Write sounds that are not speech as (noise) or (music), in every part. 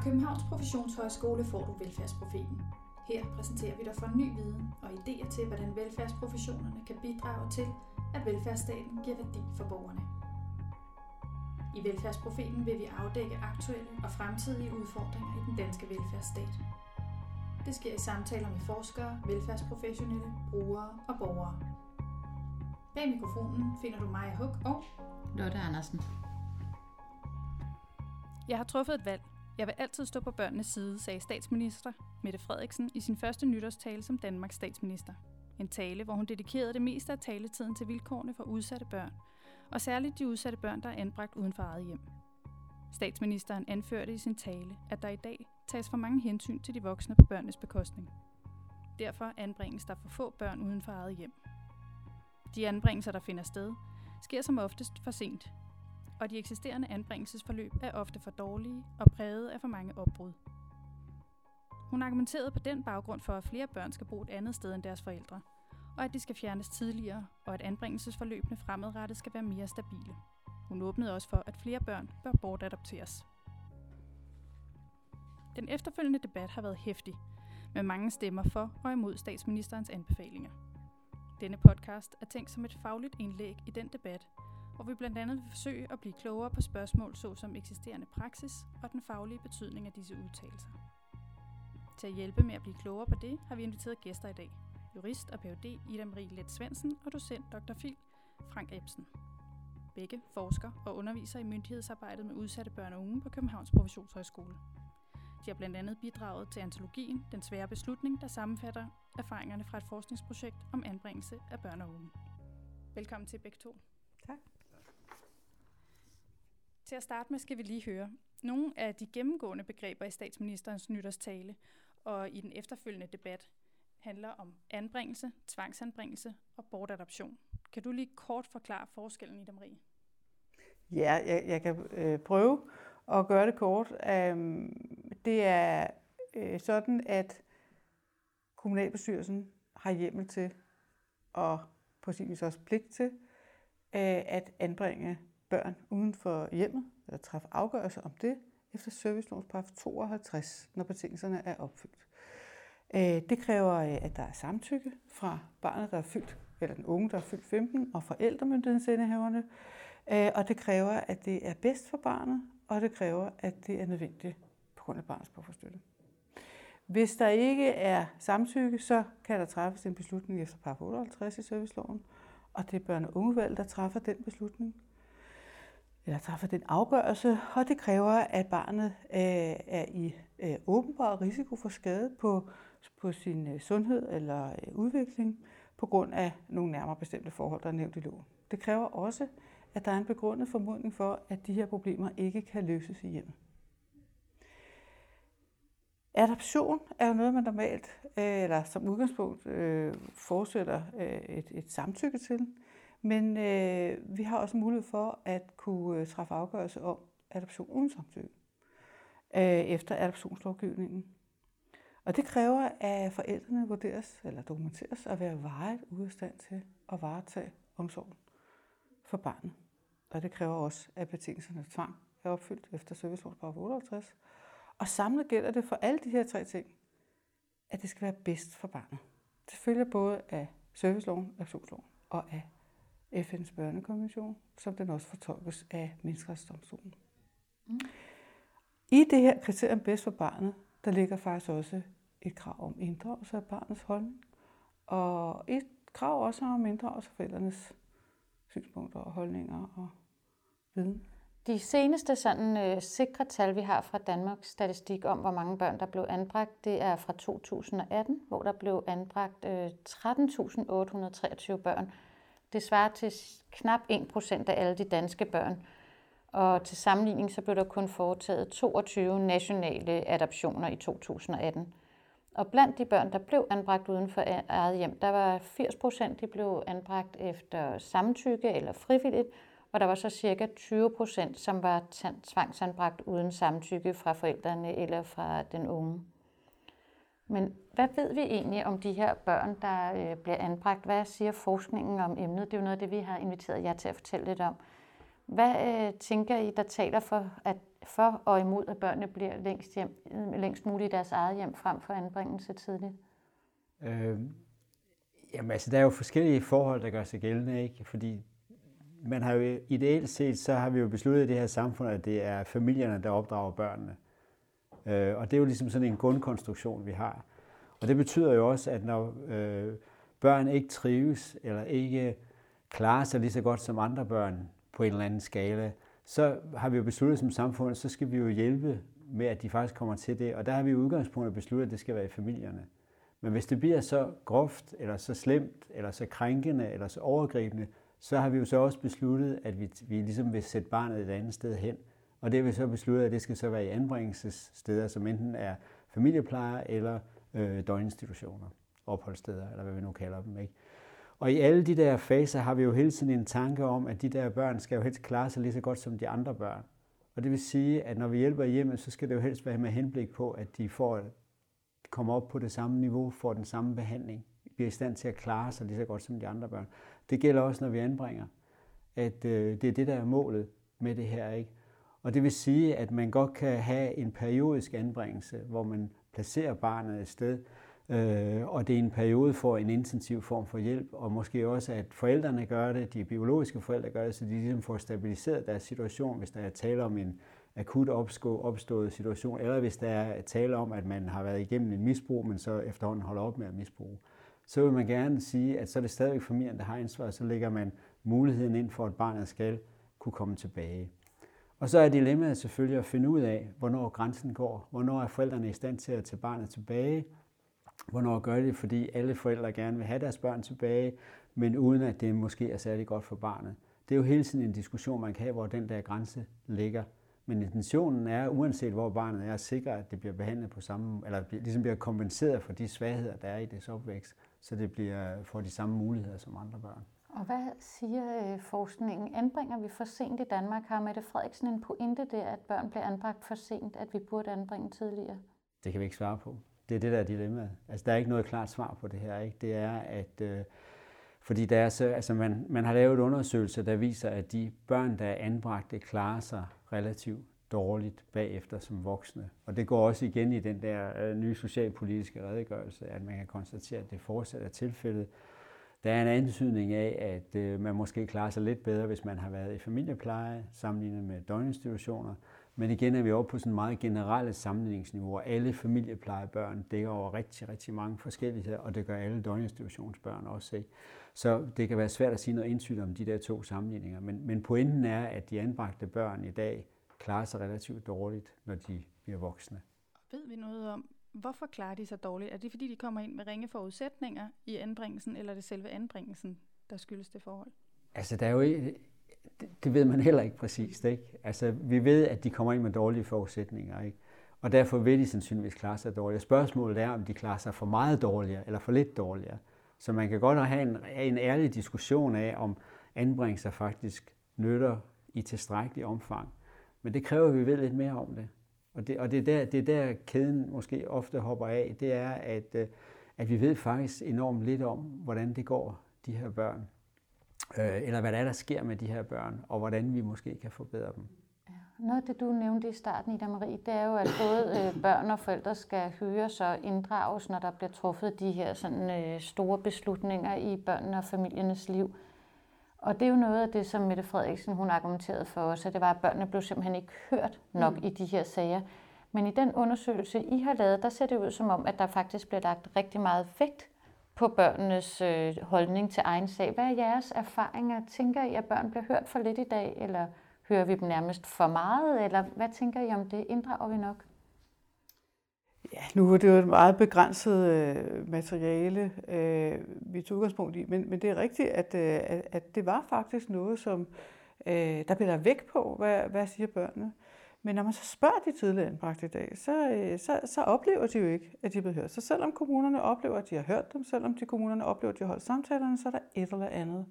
Fra Københavns Professionshøjskole får du Velfærdsprofeten. Her præsenterer vi dig for ny viden og idéer til, hvordan velfærdsprofessionerne kan bidrage til, at velfærdsstaten giver værdi for borgerne. I Velfærdsprofeten vil vi afdække aktuelle og fremtidige udfordringer i den danske velfærdsstat. Det sker i samtaler med forskere, velfærdsprofessionelle, brugere og borgere. Bag mikrofonen finder du Maja Huk og Lotte Andersen. Jeg har truffet et valg. Jeg vil altid stå på børnenes side, sagde statsminister Mette Frederiksen i sin første nytårstale som Danmarks statsminister. En tale, hvor hun dedikerede det meste af taletiden til vilkårene for udsatte børn, og særligt de udsatte børn, der er anbragt uden for eget hjem. Statsministeren anførte i sin tale, at der i dag tages for mange hensyn til de voksne på børnenes bekostning. Derfor anbringes der for få børn uden for eget hjem. De anbringelser, der finder sted, sker som oftest for sent, og de eksisterende anbringelsesforløb er ofte for dårlige og præget af for mange opbrud. Hun argumenterede på den baggrund for, at flere børn skal bo et andet sted end deres forældre, og at de skal fjernes tidligere, og at anbringelsesforløbene fremadrettet skal være mere stabile. Hun åbnede også for, at flere børn bør bortadopteres. Den efterfølgende debat har været hæftig, med mange stemmer for og imod statsministerens anbefalinger. Denne podcast er tænkt som et fagligt indlæg i den debat, hvor vi blandt andet vil forsøge at blive klogere på spørgsmål såsom eksisterende praksis og den faglige betydning af disse udtalelser. Til at hjælpe med at blive klogere på det, har vi inviteret gæster i dag. Jurist og Ph.D. Ida Marie Let Svendsen og docent Dr. Phil Frank Ebsen. Begge forsker og underviser i myndighedsarbejdet med udsatte børn og unge på Københavns Professionshøjskole. De har blandt andet bidraget til antologien Den svære beslutning, der sammenfatter erfaringerne fra et forskningsprojekt om anbringelse af børn og unge. Velkommen til begge to. Tak. Til at starte med skal vi lige høre nogle af de gennemgående begreber i statsministerens nytårstale og i den efterfølgende debat handler om anbringelse, tvangsanbringelse og bortadoption. Kan du lige kort forklare forskellen i dem, Marie? Ja, jeg, jeg kan øh, prøve at gøre det kort. Øhm, det er øh, sådan, at kommunalbestyrelsen har hjemmel til og på sin vis også pligt til øh, at anbringe børn uden for hjemmet, eller træffe afgørelse om det, efter servicelovens paragraf 52, når betingelserne er opfyldt. Øh, det kræver, øh, at der er samtykke fra barnet, der er fyldt, eller den unge, der er fyldt 15, og forældremyndighedsindehaverne. Øh, og det kræver, at det er bedst for barnet, og det kræver, at det er nødvendigt på grund af barnets støtte. Hvis der ikke er samtykke, så kan der træffes en beslutning efter paragraf 58 i serviceloven, og det er børne- og ungevalg, der træffer den beslutning eller træffer den afgørelse, og det kræver, at barnet øh, er i øh, åbenbar risiko for skade på, på sin øh, sundhed eller øh, udvikling på grund af nogle nærmere bestemte forhold, der er nævnt i loven. Det kræver også, at der er en begrundet formodning for, at de her problemer ikke kan løses i hjemmet. Adoption er jo noget, man normalt, øh, eller som udgangspunkt, øh, forudsætter øh, et, et samtykke til. Men øh, vi har også mulighed for at kunne øh, træffe afgørelse om adoption uden samtykke øh, efter adoptionslovgivningen. Og det kræver, at forældrene vurderes eller dokumenteres at være varet ude af stand til at varetage omsorgen for barnet. Og det kræver også, at betingelserne tvang er opfyldt efter servicelovens paragraf 58. Og samlet gælder det for alle de her tre ting, at det skal være bedst for barnet. Det følger både af serviceloven, adoptionsloven og af FN's børnekonvention, som den også fortolkes af Menneskerettighedsdomstolen. Mm. I det her kriterium bedst for barnet, der ligger faktisk også et krav om inddragelse af barnets holdning, og et krav også om inddragelse af forældrenes synspunkter og holdninger og viden. De seneste sådan øh, sikre tal, vi har fra Danmarks statistik om, hvor mange børn, der blev anbragt, det er fra 2018, hvor der blev anbragt øh, 13.823 børn det svarer til knap 1% af alle de danske børn. Og til sammenligning så blev der kun foretaget 22 nationale adoptioner i 2018. Og blandt de børn, der blev anbragt uden for eget hjem, der var 80 procent, de blev anbragt efter samtykke eller frivilligt, og der var så cirka 20 procent, som var tvangsanbragt uden samtykke fra forældrene eller fra den unge. Men hvad ved vi egentlig om de her børn, der øh, bliver anbragt? Hvad siger forskningen om emnet? Det er jo noget af det, vi har inviteret jer til at fortælle lidt om. Hvad øh, tænker I, der taler for, at for og imod, at børnene bliver længst, hjem, øh, længst muligt i deres eget hjem frem for anbringelse tidligt? Øh, jamen altså, der er jo forskellige forhold, der gør sig gældende, ikke? Fordi man har jo ideelt set, så har vi jo besluttet i det her samfund, at det er familierne, der opdrager børnene. Øh, Øh, og det er jo ligesom sådan en grundkonstruktion, vi har. Og det betyder jo også, at når øh, børn ikke trives, eller ikke klarer sig lige så godt som andre børn på en eller anden skala, så har vi jo besluttet som samfund, så skal vi jo hjælpe med, at de faktisk kommer til det. Og der har vi i udgangspunktet besluttet, at det skal være i familierne. Men hvis det bliver så groft, eller så slemt, eller så krænkende, eller så overgribende, så har vi jo så også besluttet, at vi, vi ligesom vil sætte barnet et andet sted hen. Og det har vi så besluttet, at det skal så være i anbringelsessteder, som enten er familiepleje eller øh, døgninstitutioner, opholdssteder, eller hvad vi nu kalder dem. Ikke? Og i alle de der faser har vi jo hele tiden en tanke om, at de der børn skal jo helst klare sig lige så godt som de andre børn. Og det vil sige, at når vi hjælper hjemme, hjemmet, så skal det jo helst være med henblik på, at de får kommer op på det samme niveau, får den samme behandling, bliver i stand til at klare sig lige så godt som de andre børn. Det gælder også, når vi anbringer, at øh, det er det, der er målet med det her. ikke. Og det vil sige, at man godt kan have en periodisk anbringelse, hvor man placerer barnet et sted, øh, og det er en periode for en intensiv form for hjælp, og måske også, at forældrene gør det, de biologiske forældre gør det, så de ligesom får stabiliseret deres situation, hvis der er tale om en akut opstået situation, eller hvis der er tale om, at man har været igennem en misbrug, men så efterhånden holder op med at misbruge. Så vil man gerne sige, at så er det stadigvæk familien, der har ansvaret, så lægger man muligheden ind for, at barnet skal kunne komme tilbage. Og så er dilemmaet selvfølgelig at finde ud af, hvornår grænsen går. Hvornår er forældrene i stand til at tage barnet tilbage? Hvornår gør det, fordi alle forældre gerne vil have deres børn tilbage, men uden at det måske er særlig godt for barnet. Det er jo hele tiden en diskussion, man kan have, hvor den der grænse ligger. Men intentionen er, uanset hvor barnet er, at sikre, at det bliver behandlet på samme, eller ligesom bliver kompenseret for de svagheder, der er i dets opvækst, så det bliver, får de samme muligheder som andre børn. Og hvad siger øh, forskningen? Anbringer vi for sent i Danmark? Har Mette Frederiksen en pointe der, at børn bliver anbragt for sent, at vi burde anbringe tidligere? Det kan vi ikke svare på. Det er det, der er dilemmaet. Altså, der er ikke noget klart svar på det her. Ikke? Det er, at øh, fordi der er så, altså man, man har lavet undersøgelser, der viser, at de børn, der er anbragte, klarer sig relativt dårligt bagefter som voksne. Og det går også igen i den der øh, nye socialpolitiske redegørelse, at man kan konstatere, at det fortsat er tilfældet. Der er en antydning af, at øh, man måske klarer sig lidt bedre, hvis man har været i familiepleje, sammenlignet med døgninstitutioner. Men igen er vi oppe på sådan meget generelle sammenligningsniveauer. Alle familieplejebørn dækker over rigtig, rigtig mange forskelligheder, og det gør alle døgninstitutionsbørn også. Ikke? Så det kan være svært at sige noget indsigt om de der to sammenligninger. Men, men pointen er, at de anbragte børn i dag klarer sig relativt dårligt, når de bliver voksne. Ved vi noget om, hvorfor klarer de sig dårligt? Er det fordi, de kommer ind med ringe forudsætninger i anbringelsen, eller er det selve anbringelsen, der skyldes det forhold? Altså, der er jo ikke, det, det ved man heller ikke præcist. Ikke? Altså, vi ved, at de kommer ind med dårlige forudsætninger. Ikke? Og derfor vil de sandsynligvis klare sig dårligere. Spørgsmålet er, om de klarer sig for meget dårligere eller for lidt dårligere. Så man kan godt have en, en ærlig diskussion af, om anbringelser faktisk nytter i tilstrækkelig omfang. Men det kræver, at vi ved lidt mere om det. Og det, og det, er der, det er der, kæden måske ofte hopper af. Det er, at, øh, at vi ved faktisk enormt lidt om, hvordan det går de her børn. Øh, eller hvad der er, der sker med de her børn, og hvordan vi måske kan forbedre dem. Noget af det, du nævnte i starten, Ida Marie, det er jo, at både øh, børn og forældre skal høres og inddrages, når der bliver truffet de her sådan, øh, store beslutninger i børnene og familiernes liv. Og det er jo noget af det, som Mette Frederiksen hun argumenterede for os, at det var, at børnene blev simpelthen ikke hørt nok mm. i de her sager. Men i den undersøgelse, I har lavet, der ser det ud som om, at der faktisk bliver lagt rigtig meget vægt på børnenes øh, holdning til egen sag. Hvad er jeres erfaringer? Tænker I, at børn bliver hørt for lidt i dag, eller hører vi dem nærmest for meget, eller hvad tænker I om det? Inddrager vi nok? Ja, nu er det jo et meget begrænset øh, materiale, øh, vi tog udgangspunkt i, men, men det er rigtigt, at, øh, at, det var faktisk noget, som øh, der blev der væk på, hvad, hvad siger børnene. Men når man så spørger de tidligere anbragte i dag, så, øh, så, så oplever de jo ikke, at de er blevet hørt. Så selvom kommunerne oplever, at de har hørt dem, selvom de kommunerne oplever, at de har holdt samtalerne, så er der et eller andet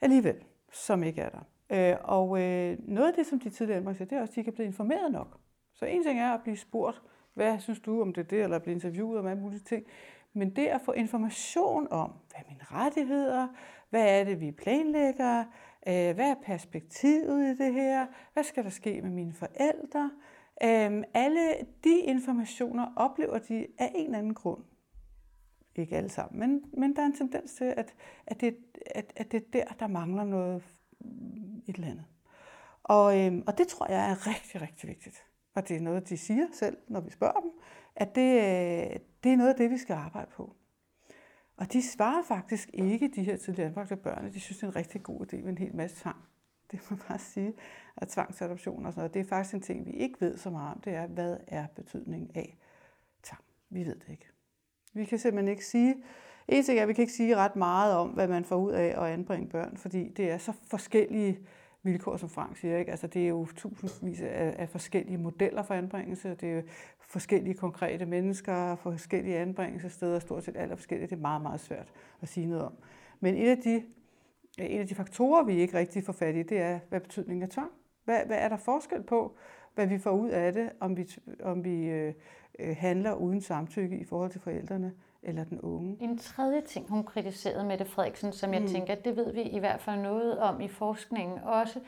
alligevel, som ikke er der. Øh, og øh, noget af det, som de tidligere anbragte det er også, at de ikke er blevet informeret nok. Så en ting er at blive spurgt, hvad synes du om det der, eller blive interviewet om alle mulige ting. Men det at få information om, hvad er mine rettigheder, hvad er det, vi planlægger, øh, hvad er perspektivet i det her? Hvad skal der ske med mine forældre? Øhm, alle de informationer oplever de af en eller anden grund. Ikke alle sammen, men, men der er en tendens til, at, at, det, at, at det er der, der mangler noget et eller andet. Og, øhm, og det tror jeg er rigtig, rigtig vigtigt. Og det er noget, de siger selv, når vi spørger dem, at det, øh, det er noget af det, vi skal arbejde på. Og de svarer faktisk ikke, de her tidligere anbragte børn, de synes, det er en rigtig god idé med en hel masse tvang. Det må man bare sige, at tvangsadoption og sådan noget, det er faktisk en ting, vi ikke ved så meget om, det er, hvad er betydningen af tvang? Vi ved det ikke. Vi kan simpelthen ikke sige, en ting er, at vi kan ikke sige ret meget om, hvad man får ud af at anbringe børn, fordi det er så forskellige vilkår, som Frank siger. Ikke? Altså, det er jo tusindvis af, af forskellige modeller for anbringelse, det er jo forskellige konkrete mennesker, forskellige anbringelsessteder, stort set alt er forskelligt. Det er meget, meget svært at sige noget om. Men en af de, en af de faktorer, vi ikke rigtig får fat i, det er, hvad betydningen af tvang. Hvad, hvad er der forskel på, hvad vi får ud af det, om vi, om vi øh, øh handler uden samtykke i forhold til forældrene, eller den unge. En tredje ting, hun kritiserede Mette Frederiksen, som jeg mm. tænker, det ved vi i hvert fald noget om i forskningen også,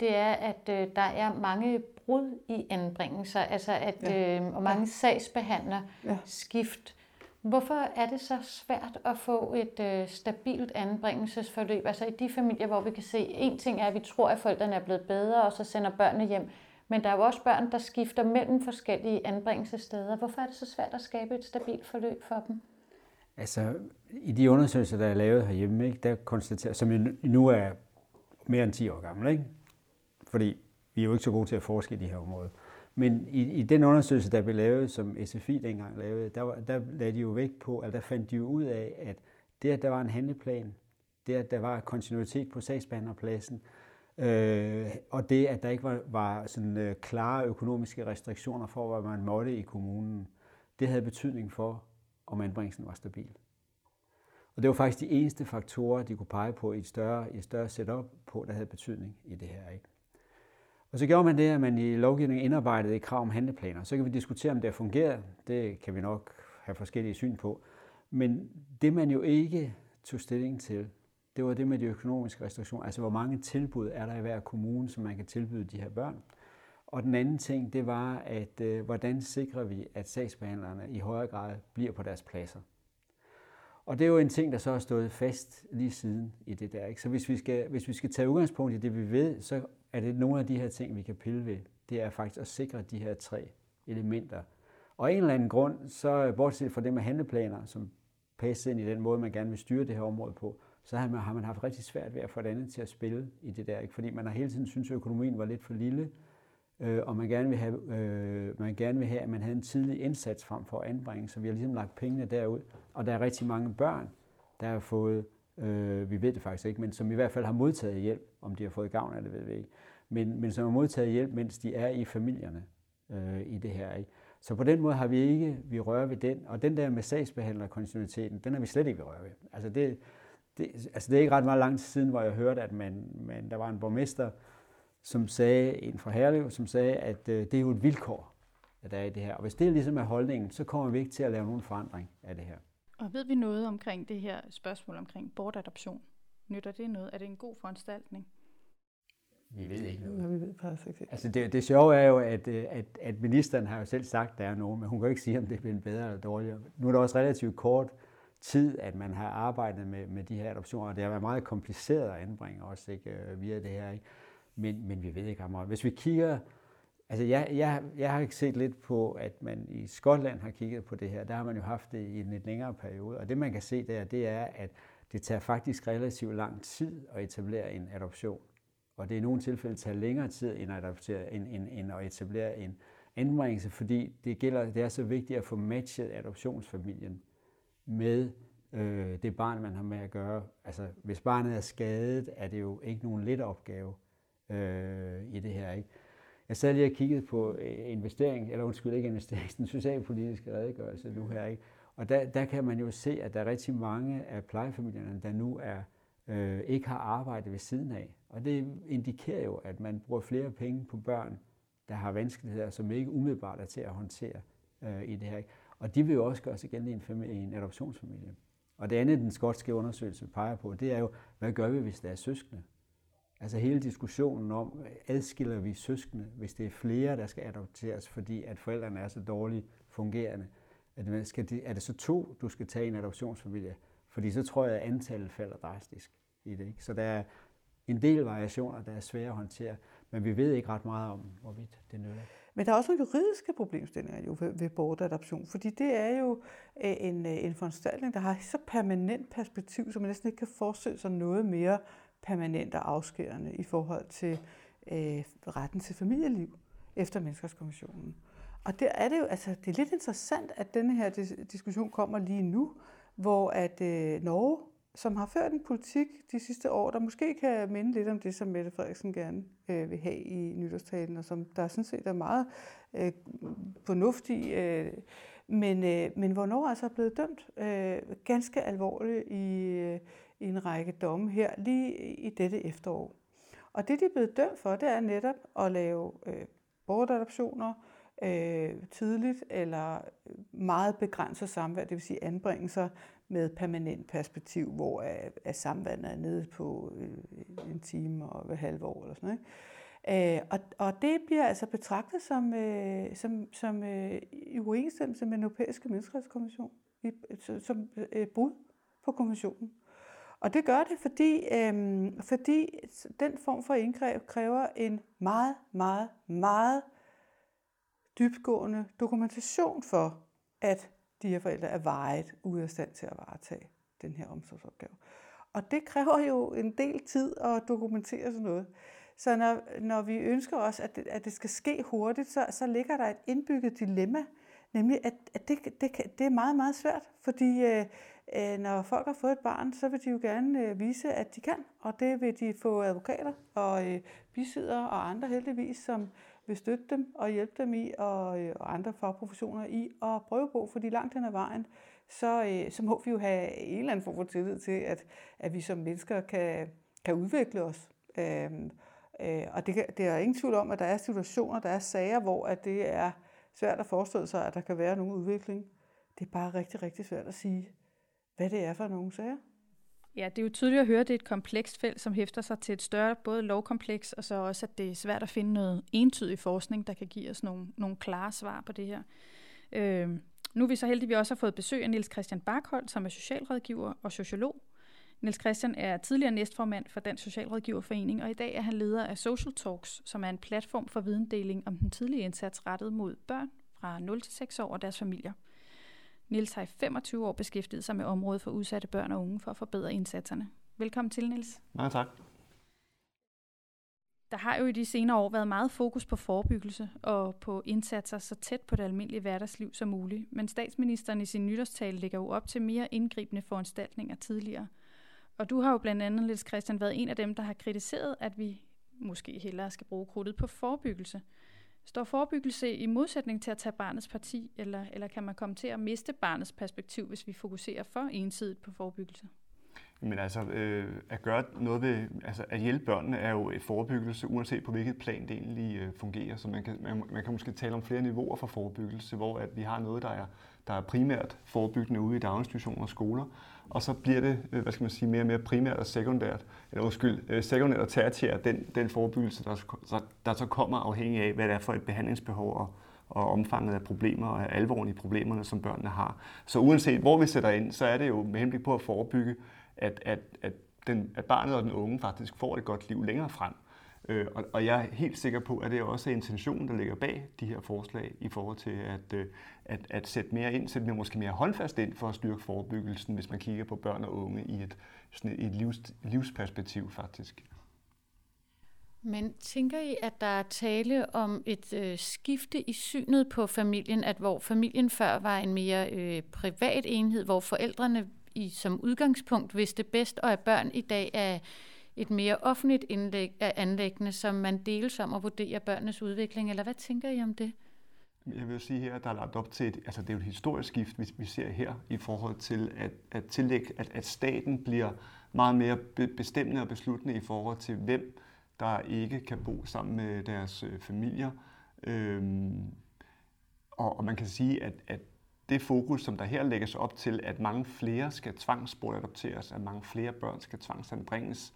det er, at øh, der er mange brud i anbringelser, altså at ja. øh, og mange ja. sagsbehandler ja. skift. Hvorfor er det så svært at få et øh, stabilt anbringelsesforløb? Altså i de familier, hvor vi kan se, en ting er, at vi tror, at forældrene er blevet bedre, og så sender børnene hjem. Men der er jo også børn, der skifter mellem forskellige anbringelsessteder. Hvorfor er det så svært at skabe et stabilt forløb for dem? Altså, i de undersøgelser, der er lavet herhjemme, ikke, der konstaterer, som nu er mere end 10 år gammel, ikke? fordi vi er jo ikke så gode til at forske i de her områder. Men i, i den undersøgelse, der blev lavet, som SFI dengang lavede, der, var, der lagde de jo vægt på, at der fandt de jo ud af, at det, at der var en handleplan, det, at der var kontinuitet på sagsbehandlerpladsen, øh, og det, at der ikke var, var sådan øh, klare økonomiske restriktioner for, hvad man måtte i kommunen, det havde betydning for, om anbringelsen var stabil. Og det var faktisk de eneste faktorer, de kunne pege på i et større, i et større setup på, der havde betydning i det her. Ikke? Og så gjorde man det, at man i lovgivningen indarbejdede et krav om handleplaner. Så kan vi diskutere, om det har fungeret. Det kan vi nok have forskellige syn på. Men det man jo ikke tog stilling til, det var det med de økonomiske restriktioner. Altså hvor mange tilbud er der i hver kommune, som man kan tilbyde de her børn. Og den anden ting, det var, at øh, hvordan sikrer vi, at sagsbehandlerne i højere grad bliver på deres pladser. Og det er jo en ting, der så har stået fast lige siden i det der. Ikke? Så hvis vi, skal, hvis vi skal tage udgangspunkt i det, vi ved, så er det nogle af de her ting, vi kan pille ved. Det er faktisk at sikre de her tre elementer. Og af en eller anden grund, så bortset fra det med handleplaner, som passer ind i den måde, man gerne vil styre det her område på, så har man, har man haft rigtig svært ved at få det andet til at spille i det der. Ikke? Fordi man har hele tiden syntes, at økonomien var lidt for lille, øh, og man gerne, vil have, øh, man gerne vil have, at man havde en tidlig indsats frem for at anbringe, så vi har ligesom lagt pengene derud. Og der er rigtig mange børn, der har fået, øh, vi ved det faktisk ikke, men som i hvert fald har modtaget hjælp, om de har fået gavn af det, ved vi ikke, men, men som har modtaget hjælp, mens de er i familierne øh, i det her. Ikke? Så på den måde har vi ikke, vi rører ved den, og den der med sagsbehandlerkontinuiteten, den har vi slet ikke ved røre ved. Altså det, det, altså det er ikke ret meget lang tid siden, hvor jeg hørte, at man, man, der var en borgmester, som sagde, en fra Herlev, som sagde, at øh, det er jo et vilkår, at der er i det her. Og hvis det ligesom er holdningen, så kommer vi ikke til at lave nogen forandring af det her. Og ved vi noget omkring det her spørgsmål omkring bortadoption? Nytter det noget? Er det en god foranstaltning? Vi ved ikke noget. Ja, vi ved faktisk ikke. Altså det, det sjove er jo, at, øh, at, at ministeren har jo selv sagt, at der er nogen, men hun kan jo ikke sige, om det bliver bedre eller dårligere. Nu er det også relativt kort tid, at man har arbejdet med, med de her adoptioner, og det har været meget kompliceret at anbringe også ikke, øh, via det her. Ikke? Men, men vi ved ikke meget. Hvis vi kigger, altså jeg, jeg, jeg har set lidt på, at man i Skotland har kigget på det her. Der har man jo haft det i en lidt længere periode. Og det man kan se der, det er, at det tager faktisk relativt lang tid at etablere en adoption. Og det er i nogle tilfælde tager længere tid end at, adoptere, end, end, end at etablere en anbringelse, fordi det, gælder, det er så vigtigt at få matchet adoptionsfamilien med øh, det barn, man har med at gøre. Altså, hvis barnet er skadet, er det jo ikke nogen let opgave øh, i det her. Ikke? Jeg sad lige og kiggede på øh, investering, eller undskyld ikke investering, den socialpolitiske redegørelse nu her. Ikke? Og der, der kan man jo se, at der er rigtig mange af plejefamilierne, der nu er øh, ikke har arbejde ved siden af. Og det indikerer jo, at man bruger flere penge på børn, der har vanskeligheder, som ikke umiddelbart er til at håndtere øh, i det her. Og de vil jo også gøre sig igen i en, familie, en adoptionsfamilie. Og det andet, den skotske undersøgelse peger på, det er jo, hvad gør vi, hvis der er søskende? Altså hele diskussionen om, adskiller vi søskende, hvis det er flere, der skal adopteres, fordi at forældrene er så dårligt fungerende. At skal de, er det så to, du skal tage i en adoptionsfamilie? Fordi så tror jeg, at antallet falder drastisk i det. Ikke? Så der er en del variationer, der er svære at håndtere, men vi ved ikke ret meget om, hvorvidt det nytter. Men der er også nogle juridiske problemstillinger jo ved, ved bortadoption, fordi det er jo øh, en, øh, en foranstaltning, der har så permanent perspektiv, så man næsten ikke kan forestille sig noget mere permanent og afskærende i forhold til øh, retten til familieliv efter menneskerettighedskonventionen. Og der er det jo, altså det er lidt interessant, at denne her diskussion kommer lige nu, hvor at øh, Norge, som har ført en politik de sidste år, der måske kan minde lidt om det, som Mette Frederiksen gerne øh, vil have i nytårstalen, og som der sådan set er meget øh, fornuftig, øh, men, øh, men hvor Norge altså er blevet dømt øh, ganske alvorligt i, øh, i en række domme her lige i dette efterår. Og det, de er blevet dømt for, det er netop at lave øh, bortadoptioner øh, tidligt eller øh, meget begrænset samvær, det vil sige anbringelser med permanent perspektiv, hvor at, at samvandet er nede på øh, en time og hver halve år eller sådan noget. Ikke? Øh, og, og det bliver altså betragtet som, øh, som, som øh, i uenstemmelse med den europæiske menneskerettighedskonvention, i, som øh, brud på konventionen. Og det gør det, fordi, øh, fordi den form for indgreb kræver en meget, meget, meget dybgående dokumentation for, at de her forældre er vejet ude af stand til at varetage den her omsorgsopgave. Og det kræver jo en del tid at dokumentere sådan noget. Så når, når vi ønsker os, at det, at det skal ske hurtigt, så, så ligger der et indbygget dilemma, nemlig at, at det, det, det er meget, meget svært, fordi øh, øh, Øh, når folk har fået et barn, så vil de jo gerne øh, vise, at de kan, og det vil de få advokater og øh, og andre heldigvis, som, vil støtte dem og hjælpe dem i, og, øh, og andre fagprofessioner i at prøve på, fordi langt hen ad vejen, så, så må vi jo have en eller anden form for tillid til, at, at vi som mennesker kan, kan udvikle os. Øhm, øh, og det, det er ingen tvivl om, at der er situationer, der er sager, hvor at det er svært at forestille sig, at der kan være nogen udvikling. Det er bare rigtig, rigtig svært at sige, hvad det er for nogle sager. Ja, det er jo tydeligt at høre, at det er et komplekst felt, som hæfter sig til et større både lovkompleks, og så også, at det er svært at finde noget entydig forskning, der kan give os nogle, nogle klare svar på det her. Øh, nu er vi så heldige, at vi også har fået besøg af Niels Christian Barkholdt, som er socialrådgiver og sociolog. Niels Christian er tidligere næstformand for Dansk Socialrådgiverforening, og i dag er han leder af Social Talks, som er en platform for videndeling om den tidlige indsats rettet mod børn fra 0 til 6 år og deres familier. Nils har i 25 år beskæftiget sig med området for udsatte børn og unge for at forbedre indsatserne. Velkommen til, Nils. Mange tak. Der har jo i de senere år været meget fokus på forebyggelse og på indsatser så tæt på det almindelige hverdagsliv som muligt, men statsministeren i sin nytårstale lægger jo op til mere indgribende foranstaltninger tidligere. Og du har jo blandt andet, Niels Christian, været en af dem, der har kritiseret, at vi måske hellere skal bruge krudtet på forebyggelse. Står forebyggelse i modsætning til at tage barnets parti, eller, eller kan man komme til at miste barnets perspektiv, hvis vi fokuserer for ensidigt på forebyggelse? Men altså, øh, at gøre noget ved, altså at hjælpe børnene er jo et forebyggelse, uanset på hvilket plan det egentlig øh, fungerer. Så man kan, man, man kan måske tale om flere niveauer for forebyggelse, hvor at vi har noget, der er, der er primært forebyggende ude i daginstitutioner og skoler, og så bliver det, øh, hvad skal man sige, mere og mere primært og sekundært, eller undskyld, øh, sekundært og tertiært, den, den forebyggelse, der, så, der så kommer afhængig af, hvad det er for et behandlingsbehov og, og omfanget af problemer og alvoren i problemerne, som børnene har. Så uanset hvor vi sætter ind, så er det jo med henblik på at forebygge, at, at, at, den, at barnet og den unge faktisk får et godt liv længere frem. Øh, og, og jeg er helt sikker på, at det også er intentionen, der ligger bag de her forslag i forhold til at, øh, at, at sætte mere ind, sætte mere, måske mere håndfast ind for at styrke forebyggelsen, hvis man kigger på børn og unge i et, sådan et, et livs, livsperspektiv faktisk. Men tænker I, at der er tale om et øh, skifte i synet på familien, at hvor familien før var en mere øh, privat enhed, hvor forældrene i, som udgangspunkt vidste bedst, og at børn i dag er et mere offentligt indlæg af anlæggende, som man deles om at vurdere børnenes udvikling, eller hvad tænker I om det? Jeg vil sige her, at der er lagt op til, et, altså det er jo et historisk skift, vi, vi ser her, i forhold til at, at tillægge, at, at staten bliver meget mere bestemmende og besluttende i forhold til, hvem der ikke kan bo sammen med deres øh, familier. Øhm, og, og man kan sige, at, at det fokus, som der her lægges op til, at mange flere skal tvangsbortadopteres, at mange flere børn skal tvangsanbringes,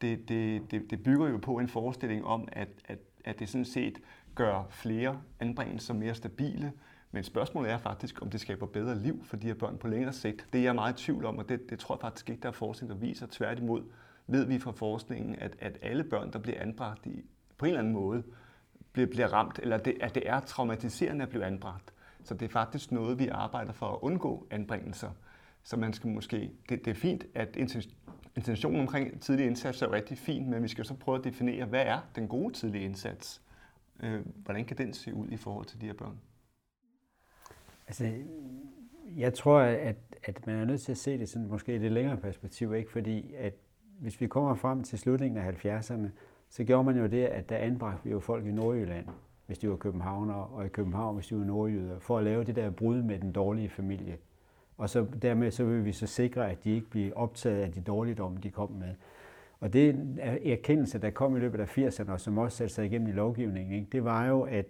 det, det, det, det bygger jo på en forestilling om, at, at, at det sådan set gør flere anbringelser mere stabile, men spørgsmålet er faktisk, om det skaber bedre liv for de her børn på længere sigt. Det er jeg meget i tvivl om, og det, det tror jeg faktisk ikke, der er forskning, der viser. Tværtimod ved vi fra forskningen, at, at alle børn, der bliver anbragt i, på en eller anden måde, bliver, bliver ramt, eller det, at det er traumatiserende at blive anbragt. Så det er faktisk noget, vi arbejder for at undgå anbringelser. Så man skal måske, det, det er fint, at intentionen omkring tidlig indsats er rigtig fint, men vi skal så prøve at definere, hvad er den gode tidlige indsats? Øh, hvordan kan den se ud i forhold til de her børn? Altså, jeg tror, at, at man er nødt til at se det sådan måske i det længere perspektiv, ikke? fordi at hvis vi kommer frem til slutningen af 70'erne, så gjorde man jo det, at der anbragte vi jo folk i Nordjylland, hvis de var københavnere, og i København, hvis de var nordjyder, for at lave det der brud med den dårlige familie. Og så dermed så vil vi så sikre, at de ikke bliver optaget af de dårligdomme, de kom med. Og det er erkendelse, der kom i løbet af 80'erne, og som også satte sig igennem i lovgivningen, ikke? det var jo, at,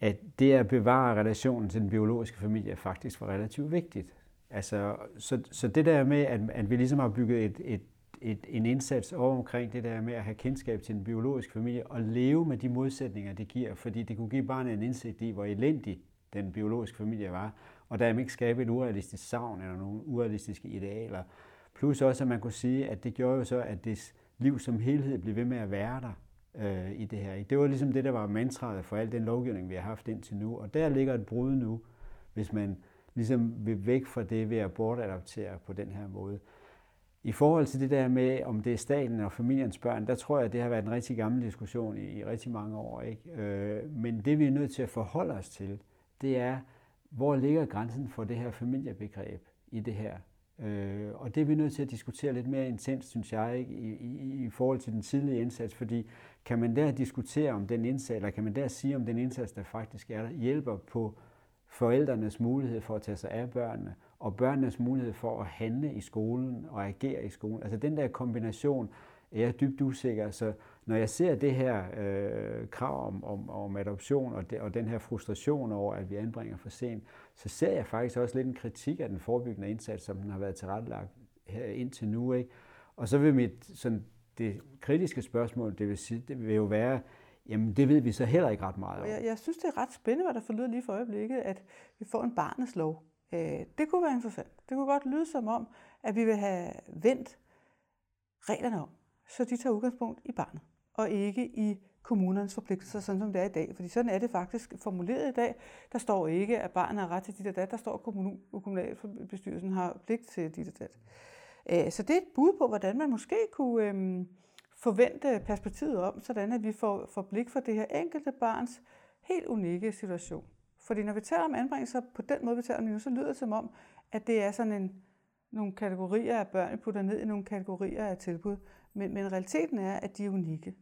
at det at bevare relationen til den biologiske familie faktisk var relativt vigtigt. Altså, så, så det der med, at, at vi ligesom har bygget et, et, et, en indsats over omkring det der med at have kendskab til den biologiske familie og leve med de modsætninger, det giver, fordi det kunne give barnet en indsigt i, hvor elendig den biologiske familie var, og dermed ikke skabe et urealistisk savn eller nogle urealistiske idealer. Plus også, at man kunne sige, at det gjorde jo så, at det liv som helhed blev ved med at være der øh, i det her. Det var ligesom det, der var mantraet for al den lovgivning, vi har haft indtil nu. Og der ligger et brud nu, hvis man ligesom vil væk fra det ved at bortadaptere på den her måde. I forhold til det der med, om det er staten og familiens børn, der tror jeg, at det har været en rigtig gammel diskussion i, i rigtig mange år. Ikke? Øh, men det vi er nødt til at forholde os til, det er, hvor ligger grænsen for det her familiebegreb i det her? Øh, og det er vi nødt til at diskutere lidt mere intens, synes jeg, ikke? I, i, i forhold til den tidlige indsats, fordi kan man der diskutere om den indsats, eller kan man der sige om den indsats, der faktisk er der, hjælper på forældrenes mulighed for at tage sig af børnene, og børnenes mulighed for at handle i skolen og agere i skolen. Altså den der kombination er jeg dybt usikker. Så når jeg ser det her øh, krav om, om, om adoption og, de, og den her frustration over, at vi anbringer for sent, så ser jeg faktisk også lidt en kritik af den forebyggende indsats, som den har været tilrettelagt her indtil nu. Ikke? Og så vil mit sådan, det kritiske spørgsmål, det vil, sige, det vil jo være, jamen det ved vi så heller ikke ret meget om. Jeg, jeg synes, det er ret spændende, hvad der forlyder lige for øjeblikket, at vi får en barnets lov. Øh, det kunne være interessant. Det kunne godt lyde som om, at vi vil have vendt reglerne om, så de tager udgangspunkt i barnet, og ikke i kommunernes forpligtelser, sådan som det er i dag. Fordi sådan er det faktisk formuleret i dag. Der står ikke, at barnet har ret til dit og dat. Der står, at kommunalbestyrelsen har pligt til dit og dat. Øh, så det er et bud på, hvordan man måske kunne øhm, forvente perspektivet om, sådan at vi får, får blik for det her enkelte barns helt unikke situation. Fordi når vi taler om anbringelser på den måde, vi taler om nu, så lyder det som om, at det er sådan en, nogle kategorier af børn, vi putter ned i nogle kategorier af tilbud. Men, men realiteten er, at de er unikke.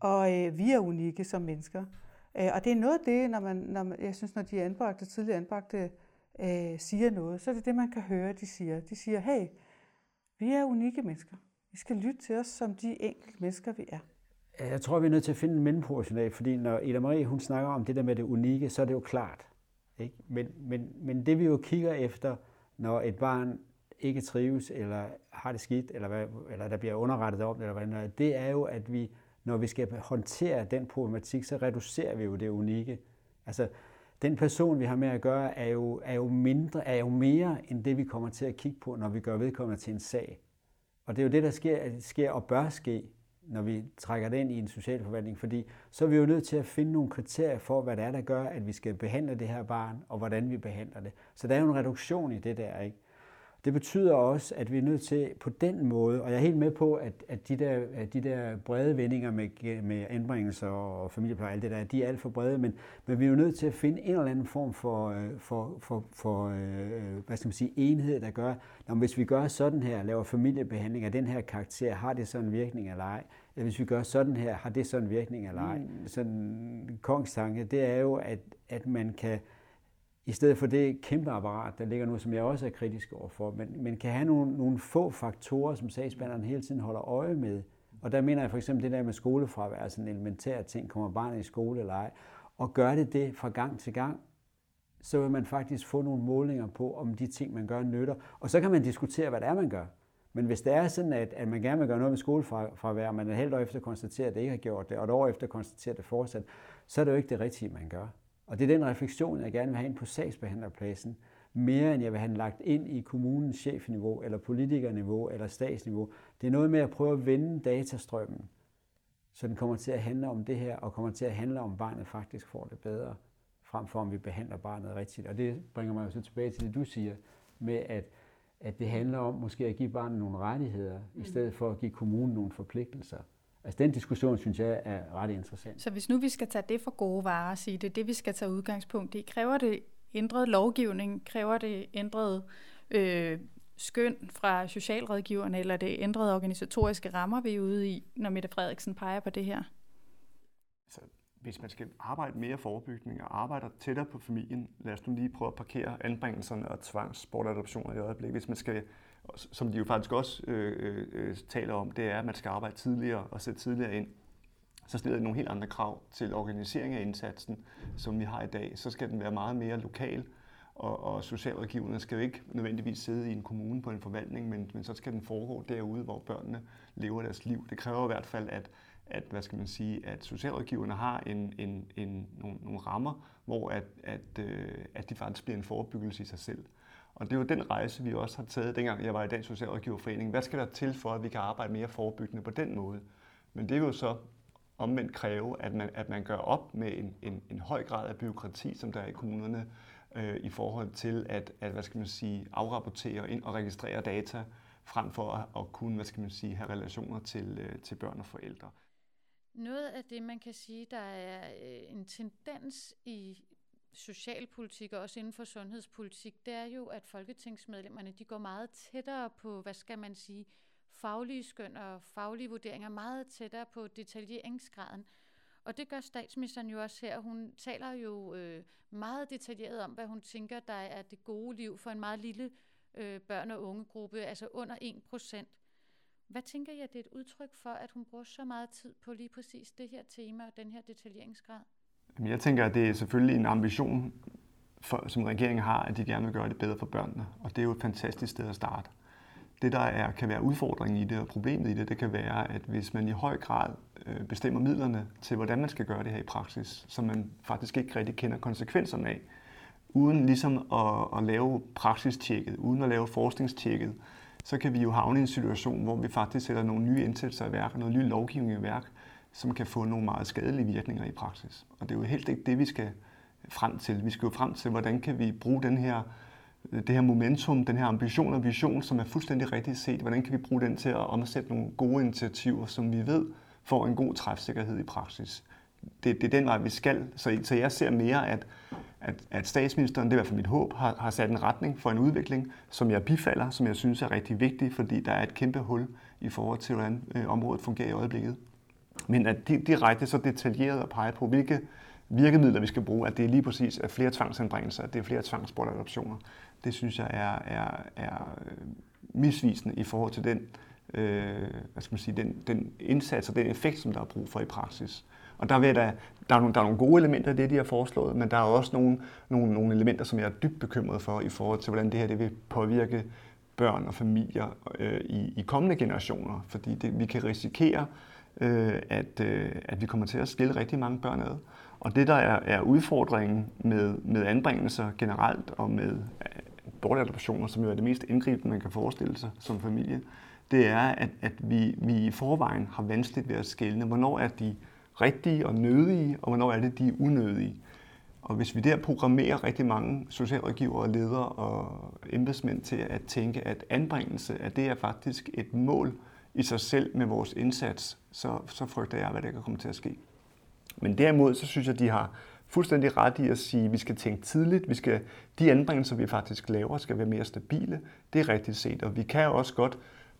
Og øh, vi er unikke som mennesker. Øh, og det er noget af det, når man, når man, jeg synes, når de anbragte, tidligere anbragte, øh, siger noget, så er det det, man kan høre, de siger. De siger, hey, vi er unikke mennesker. Vi skal lytte til os som de enkelte mennesker, vi er. Jeg tror, vi er nødt til at finde en mellemportion af, fordi når Ida Marie hun snakker om det der med det unikke, så er det jo klart. Ikke? Men, men, men det vi jo kigger efter, når et barn ikke trives, eller har det skidt, eller, hvad, eller der bliver underrettet om det, eller hvad, det er jo, at vi, når vi skal håndtere den problematik, så reducerer vi jo det unikke. Altså, den person, vi har med at gøre, er jo, er jo mindre, er jo mere end det, vi kommer til at kigge på, når vi gør vedkommende til en sag. Og det er jo det, der sker, sker og bør ske, når vi trækker det ind i en social forvaltning, fordi så er vi jo nødt til at finde nogle kriterier for, hvad det er, der gør, at vi skal behandle det her barn, og hvordan vi behandler det. Så der er jo en reduktion i det der, ikke? Det betyder også, at vi er nødt til på den måde, og jeg er helt med på, at, at, de, der, at de der brede vendinger med, med anbringelser og familiepleje og alt det der, de er alt for brede, men, men vi er jo nødt til at finde en eller anden form for, øh, for, for, for øh, hvad skal man sige, enhed, der gør, at hvis vi gør sådan her, laver familiebehandling af den her karakter, har det sådan en virkning eller ej? Eller hvis vi gør sådan her, har det sådan en virkning eller ej? Mm. Sådan en kongstanke, det er jo, at, at man kan i stedet for det kæmpe apparat, der ligger nu, som jeg også er kritisk overfor, men, men kan have nogle, nogle få faktorer, som sagsbehandleren hele tiden holder øje med. Og der mener jeg for eksempel det der med skolefravær, sådan en elementær ting, kommer barnet i skole eller ej, og gør det det fra gang til gang, så vil man faktisk få nogle målinger på, om de ting, man gør, nytter. Og så kan man diskutere, hvad det er, man gør. Men hvis det er sådan, at, at man gerne vil gøre noget med skolefravær, og man et helt år efter konstaterer, at det ikke har gjort det, og et år efter konstaterer, at det fortsat, så er det jo ikke det rigtige, man gør. Og det er den refleksion, jeg gerne vil have ind på sagsbehandlerpladsen, mere end jeg vil have den lagt ind i kommunens chefniveau, eller politikerniveau, eller statsniveau. Det er noget med at prøve at vende datastrømmen, så den kommer til at handle om det her, og kommer til at handle om, at barnet faktisk får det bedre, frem for om vi behandler barnet rigtigt. Og det bringer mig jo så tilbage til det, du siger, med at, at det handler om måske at give barnet nogle rettigheder, mm. i stedet for at give kommunen nogle forpligtelser. Altså den diskussion, synes jeg, er ret interessant. Så hvis nu vi skal tage det for gode varer og sige, det er det, vi skal tage udgangspunkt i, kræver det ændret lovgivning, kræver det ændret øh, skøn fra socialrådgiverne, eller det ændrede organisatoriske rammer, vi er ude i, når Mette Frederiksen peger på det her? Så hvis man skal arbejde mere forebyggende og arbejde tættere på familien, lad os nu lige prøve at parkere anbringelserne og tvangsbortadoptioner i øjeblikket. Hvis man skal, som de jo faktisk også øh, øh, øh, taler om, det er, at man skal arbejde tidligere og sætte tidligere ind. Så stiller det nogle helt andre krav til organisering af indsatsen, som vi har i dag. Så skal den være meget mere lokal, og, og socialrådgiverne skal jo ikke nødvendigvis sidde i en kommune på en forvaltning, men, men så skal den foregå derude, hvor børnene lever deres liv. Det kræver i hvert fald, at, at, hvad skal man sige, at socialrådgiverne har en, en, en, nogle, nogle rammer, hvor at, at, øh, at de faktisk bliver en forebyggelse i sig selv. Og det er jo den rejse, vi også har taget, dengang jeg var i Dansk Socialrådgiverforening. Hvad skal der til for, at vi kan arbejde mere forebyggende på den måde? Men det er jo så omvendt kræve, at man, at man gør op med en, en, en høj grad af byråkrati, som der er i kommunerne, øh, i forhold til at, at hvad skal man sige, afrapportere ind og registrere data, frem for at, at kunne hvad skal man sige, have relationer til, øh, til børn og forældre. Noget af det, man kan sige, der er øh, en tendens i socialpolitik og også inden for sundhedspolitik, det er jo, at folketingsmedlemmerne de går meget tættere på, hvad skal man sige, faglige skøn og faglige vurderinger, meget tættere på detaljeringsgraden. Og det gør statsministeren jo også her. Hun taler jo øh, meget detaljeret om, hvad hun tænker, der er det gode liv for en meget lille øh, børn- og ungegruppe, altså under 1 procent. Hvad tænker jeg, det er et udtryk for, at hun bruger så meget tid på lige præcis det her tema og den her detaljeringsgrad? Jeg tænker, at det er selvfølgelig en ambition, for, som regeringen har, at de gerne vil gøre det bedre for børnene. Og det er jo et fantastisk sted at starte. Det, der er, kan være udfordringen i det og problemet i det, det kan være, at hvis man i høj grad øh, bestemmer midlerne til, hvordan man skal gøre det her i praksis, som man faktisk ikke rigtig kender konsekvenserne af, uden ligesom at, at lave praksistjekket, uden at lave forskningstjekket, så kan vi jo havne i en situation, hvor vi faktisk sætter nogle nye indsatser i værk, noget ny lovgivning i værk, som kan få nogle meget skadelige virkninger i praksis. Og det er jo helt ikke det, vi skal frem til. Vi skal jo frem til, hvordan kan vi bruge den her, øh, det her momentum, den her ambition og vision, som er fuldstændig rigtigt set, hvordan kan vi bruge den til at omsætte nogle gode initiativer, som vi ved får en god træfsikkerhed i praksis. Det, det er den vej, vi skal. Så, så jeg ser mere, at, at, at statsministeren, det er i hvert fald mit håb, har, har sat en retning for en udvikling, som jeg bifalder, som jeg synes er rigtig vigtig, fordi der er et kæmpe hul i forhold til, hvordan øh, området fungerer i øjeblikket. Men at direkte så detaljeret at pege på, hvilke virkemidler vi skal bruge, at det er lige præcis at flere tvangsanbringelser, at det er flere tvangsbortadoptioner, det synes jeg er, er, er øh, misvisende i forhold til den, øh, hvad skal man sige, den, den indsats og den effekt, som der er brug for i praksis. Og der, vil der, der, er nogle, der er nogle gode elementer i det, de har foreslået, men der er også nogle, nogle, nogle elementer, som jeg er dybt bekymret for i forhold til, hvordan det her det vil påvirke børn og familier øh, i, i kommende generationer. Fordi det, vi kan risikere, øh, Øh, at, øh, at vi kommer til at skille rigtig mange børn ad. Og det, der er, er udfordringen med, med anbringelser generelt og med øh, bortadoptioner, som jo er det mest indgribende, man kan forestille sig som familie, det er, at, at vi, vi i forvejen har vanskeligt ved at skælne, hvornår er de rigtige og nødige, og hvornår er det, de er unødige. Og hvis vi der programmerer rigtig mange socialrådgivere, ledere og embedsmænd til at tænke, at anbringelse, at det er faktisk et mål i sig selv med vores indsats, så, så frygter jeg, hvad der kan komme til at ske. Men derimod, så synes jeg, de har fuldstændig ret i at sige, at vi skal tænke tidligt. Vi skal, de anbringelser, vi faktisk laver, skal være mere stabile. Det er rigtigt set, og vi kan også godt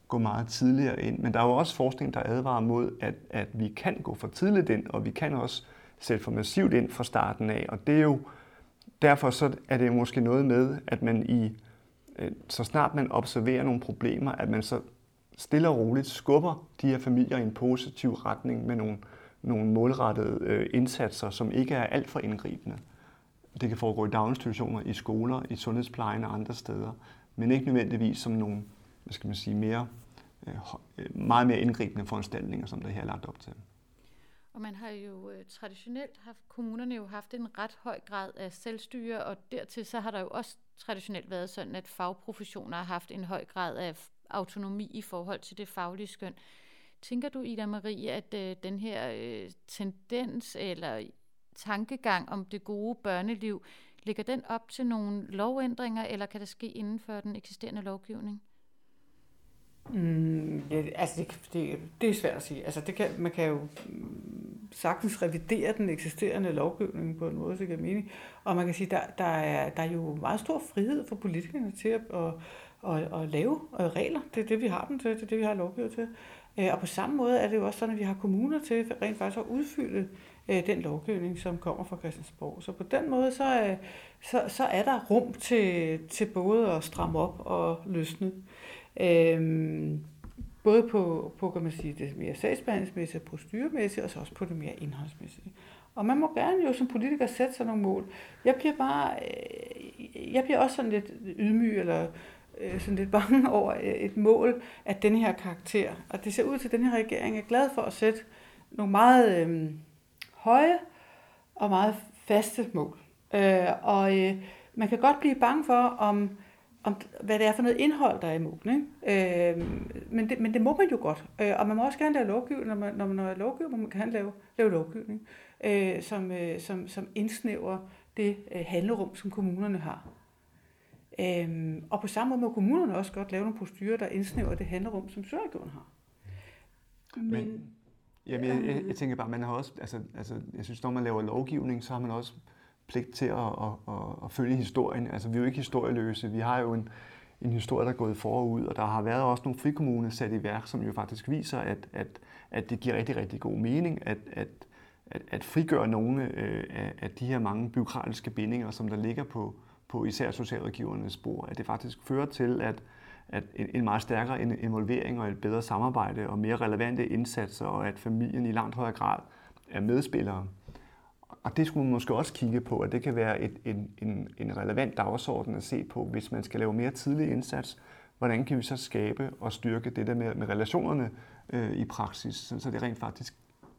gå meget tidligere ind. Men der er jo også forskning, der advarer mod, at, at vi kan gå for tidligt ind, og vi kan også sætte for massivt ind fra starten af. Og det er jo, derfor så er det måske noget med, at man i, så snart man observerer nogle problemer, at man så stille og roligt skubber de her familier i en positiv retning med nogle, nogle målrettede øh, indsatser, som ikke er alt for indgribende. Det kan foregå i daginstitutioner, i skoler, i sundhedsplejen og andre steder, men ikke nødvendigvis som nogle hvad skal man sige, mere, øh, øh meget mere indgribende foranstaltninger, som der her er lagt op til. Og man har jo øh, traditionelt haft, kommunerne jo haft en ret høj grad af selvstyre, og dertil så har der jo også traditionelt været sådan, at fagprofessioner har haft en høj grad af autonomi i forhold til det faglige skøn. Tænker du, Ida Marie, at øh, den her øh, tendens eller tankegang om det gode børneliv, ligger den op til nogle lovændringer, eller kan det ske inden for den eksisterende lovgivning? Mm, ja, altså det, det, det er svært at sige. Altså det kan, man kan jo mm, sagtens revidere den eksisterende lovgivning på en måde, så det giver mening. Og man kan sige, der, der, er, der er jo meget stor frihed for politikerne til at, at, at, at lave regler. Det er det, vi har dem til. Det er det, vi har lovgivet til. Øh, og på samme måde er det jo også sådan, at vi har kommuner til rent faktisk at udfylde øh, den lovgivning, som kommer fra Christiansborg. Så på den måde, så, øh, så, så er der rum til, til både at stramme op og løsne. Øhm, både på, på kan man sige, det mere sagsbehandlingsmæssige og proceduremæssige, og så også på det mere indholdsmæssige. Og man må gerne jo som politiker sætte sig nogle mål. Jeg bliver bare, jeg bliver også sådan lidt ydmyg, eller øh, sådan lidt bange (laughs) over øh, et mål af den her karakter. Og det ser ud til, at den her regering er glad for at sætte nogle meget øh, høje og meget faste mål. Øh, og øh, man kan godt blive bange for, om om, hvad det er for noget indhold, der er i målen. Ikke? Øh, men, det, men det må man jo godt. Øh, og man må også gerne lave lovgivning, når man, når man er lovgiver, må man gerne lave, lave lovgivning, øh, som, øh, som, som indsnæver det øh, handlerum, som kommunerne har. Øh, og på samme måde må kommunerne også godt lave nogle procedurer, der indsnæver det handlerum, som Søregården har. Men, men jamen, jeg, jeg, jeg tænker bare, man har også, altså, altså, jeg synes, når man laver lovgivning, så har man også pligt til at, at, at, at følge historien. Altså, vi er jo ikke historieløse. Vi har jo en, en historie, der er gået forud, og der har været også nogle frikommuner sat i værk, som jo faktisk viser, at, at, at det giver rigtig, rigtig god mening at, at, at, at frigøre nogle øh, af, af de her mange byråkratiske bindinger, som der ligger på, på især socialrådgivernes spor, at det faktisk fører til, at, at en meget stærkere involvering og et bedre samarbejde og mere relevante indsatser, og at familien i langt højere grad er medspillere og det skulle man måske også kigge på, at det kan være et, en, en, en relevant dagsorden at se på, hvis man skal lave mere tidlig indsats. Hvordan kan vi så skabe og styrke det der med, med relationerne øh, i praksis, så det rent faktisk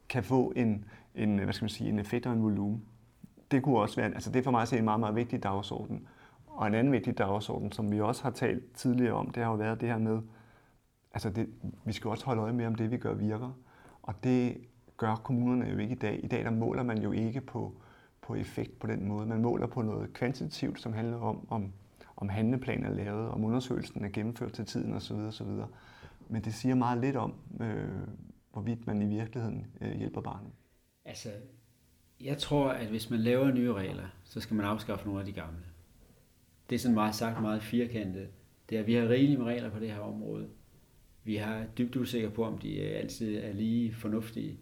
kan få en, en, hvad skal man sige, en effekt og en volumen. Det kunne også være, altså det er for mig at se en meget, meget vigtig dagsorden. Og en anden vigtig dagsorden, som vi også har talt tidligere om, det har jo været det her med, altså det, vi skal også holde øje med, om det vi gør virker. Og det gør kommunerne jo ikke i dag. I dag der måler man jo ikke på, på effekt på den måde. Man måler på noget kvantitativt, som handler om, om, om handleplanen er lavet, om undersøgelsen er gennemført til tiden osv. osv. Men det siger meget lidt om, øh, hvorvidt man i virkeligheden øh, hjælper barnet. Altså, jeg tror, at hvis man laver nye regler, så skal man afskaffe nogle af de gamle. Det er sådan meget sagt meget firkantet. Det er, at vi har rigeligt med regler på det her område. Vi har dybt usikre på, om de øh, altid er lige fornuftige.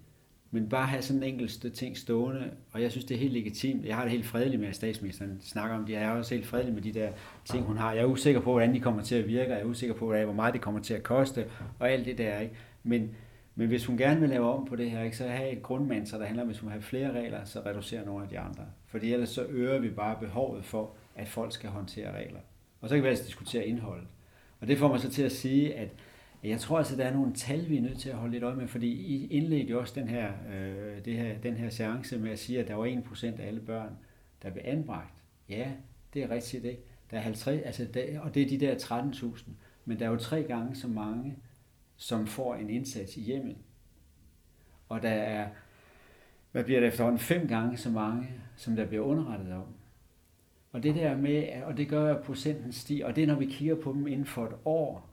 Men bare have sådan en enkelt ting stående, og jeg synes, det er helt legitimt. Jeg har det helt fredeligt med, at statsministeren snakker om det. Jeg er også helt fredelig med de der ting, hun har. Jeg er usikker på, hvordan de kommer til at virke, jeg er usikker på, hvor meget det kommer til at koste, og alt det der. Ikke? Men, men hvis hun gerne vil lave om på det her, ikke, så have et grundmantra, der handler om, at hvis hun har flere regler, så reducerer nogle af de andre. Fordi ellers så øger vi bare behovet for, at folk skal håndtere regler. Og så kan vi altså diskutere indholdet. Og det får mig så til at sige, at jeg tror altså, der er nogle tal, vi er nødt til at holde lidt øje med, fordi I indledte jo også den her, øh, det her, den her seance med at sige, at der var 1% af alle børn, der blev anbragt. Ja, det er rigtigt, ikke? Der er 50, altså der, og det er de der 13.000, men der er jo tre gange så mange, som får en indsats i hjemmet. Og der er, hvad bliver det efterhånden, fem gange så mange, som der bliver underrettet om. Og det der med, og det gør, at procenten stiger, og det er, når vi kigger på dem inden for et år,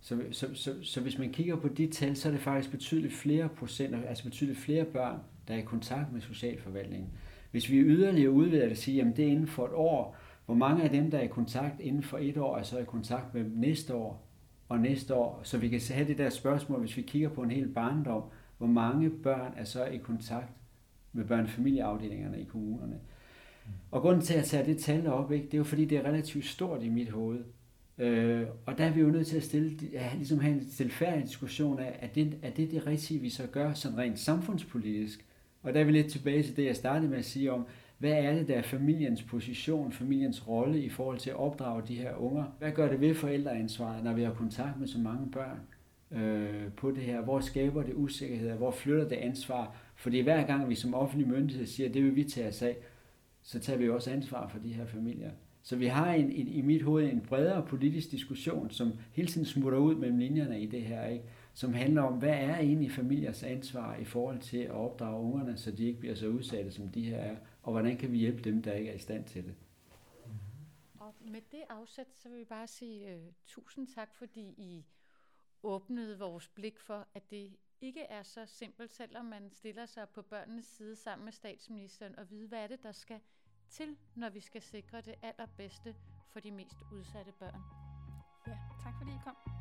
så, så, så, så hvis man kigger på de tal, så er det faktisk betydeligt flere procent, altså betydeligt flere børn, der er i kontakt med socialforvaltningen. Hvis vi yderligere udvider det sige, at det er inden for et år, hvor mange af dem, der er i kontakt inden for et år, er så i kontakt med næste år og næste år, så vi kan have det der spørgsmål, hvis vi kigger på en hel barndom, hvor mange børn er så i kontakt med børnefamilieafdelingerne i kommunerne. Og grunden til at tage det tal op, ikke, det er jo fordi, det er relativt stort i mit hoved. Øh, og der er vi jo nødt til at stille, ja, ligesom have en tilfærdig diskussion af, er det, er det det rigtige, vi så gør sådan rent samfundspolitisk? Og der er vi lidt tilbage til det, jeg startede med at sige om, hvad er det, der er familiens position, familiens rolle i forhold til at opdrage de her unger? Hvad gør det ved forældreansvaret, når vi har kontakt med så mange børn øh, på det her? Hvor skaber det usikkerhed? Hvor flytter det ansvar? Fordi hver gang vi som offentlig myndighed siger, at det vil vi tage os af, så tager vi også ansvar for de her familier. Så vi har en, en, i mit hoved en bredere politisk diskussion, som hele tiden smutter ud mellem linjerne i det her, ikke? som handler om, hvad er egentlig familiers ansvar i forhold til at opdrage ungerne, så de ikke bliver så udsatte, som de her er, og hvordan kan vi hjælpe dem, der ikke er i stand til det. Og med det afsæt, så vil vi bare sige uh, tusind tak, fordi I åbnede vores blik for, at det ikke er så simpelt, selvom man stiller sig på børnenes side sammen med statsministeren og vide, hvad er det, der skal til, når vi skal sikre det allerbedste for de mest udsatte børn. Ja, tak fordi I kom.